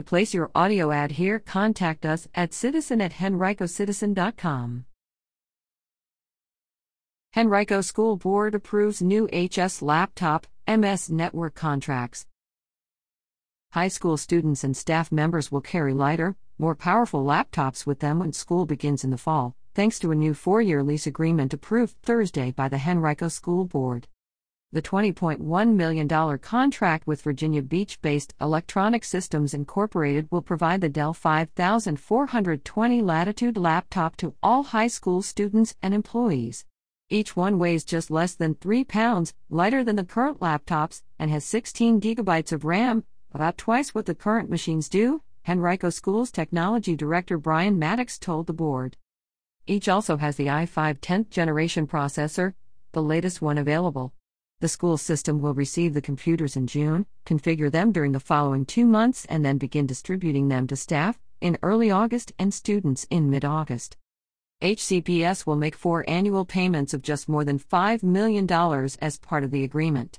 To place your audio ad here, contact us at citizen at henricocitizen.com. Henrico School Board approves new HS laptop, MS network contracts. High school students and staff members will carry lighter, more powerful laptops with them when school begins in the fall, thanks to a new four year lease agreement approved Thursday by the Henrico School Board. The $20.1 million contract with Virginia Beach based Electronic Systems Incorporated will provide the Dell 5420 Latitude laptop to all high school students and employees. Each one weighs just less than 3 pounds, lighter than the current laptops, and has 16 gigabytes of RAM, about twice what the current machines do, Henrico School's technology director Brian Maddox told the board. Each also has the i5 10th generation processor, the latest one available. The school system will receive the computers in June, configure them during the following two months, and then begin distributing them to staff in early August and students in mid August. HCPS will make four annual payments of just more than $5 million as part of the agreement.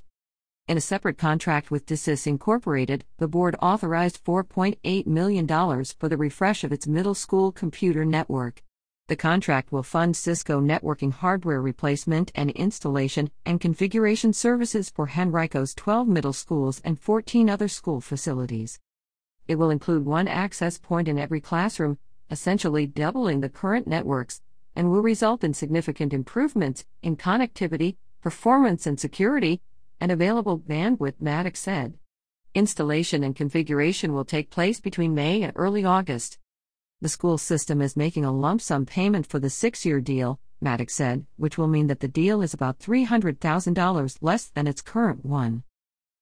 In a separate contract with DeSys Incorporated, the board authorized $4.8 million for the refresh of its middle school computer network. The contract will fund Cisco networking hardware replacement and installation and configuration services for Henrico's 12 middle schools and 14 other school facilities. It will include one access point in every classroom, essentially doubling the current networks, and will result in significant improvements in connectivity, performance, and security, and available bandwidth, Maddox said. Installation and configuration will take place between May and early August. The school system is making a lump sum payment for the six year deal, Maddox said, which will mean that the deal is about $300,000 less than its current one.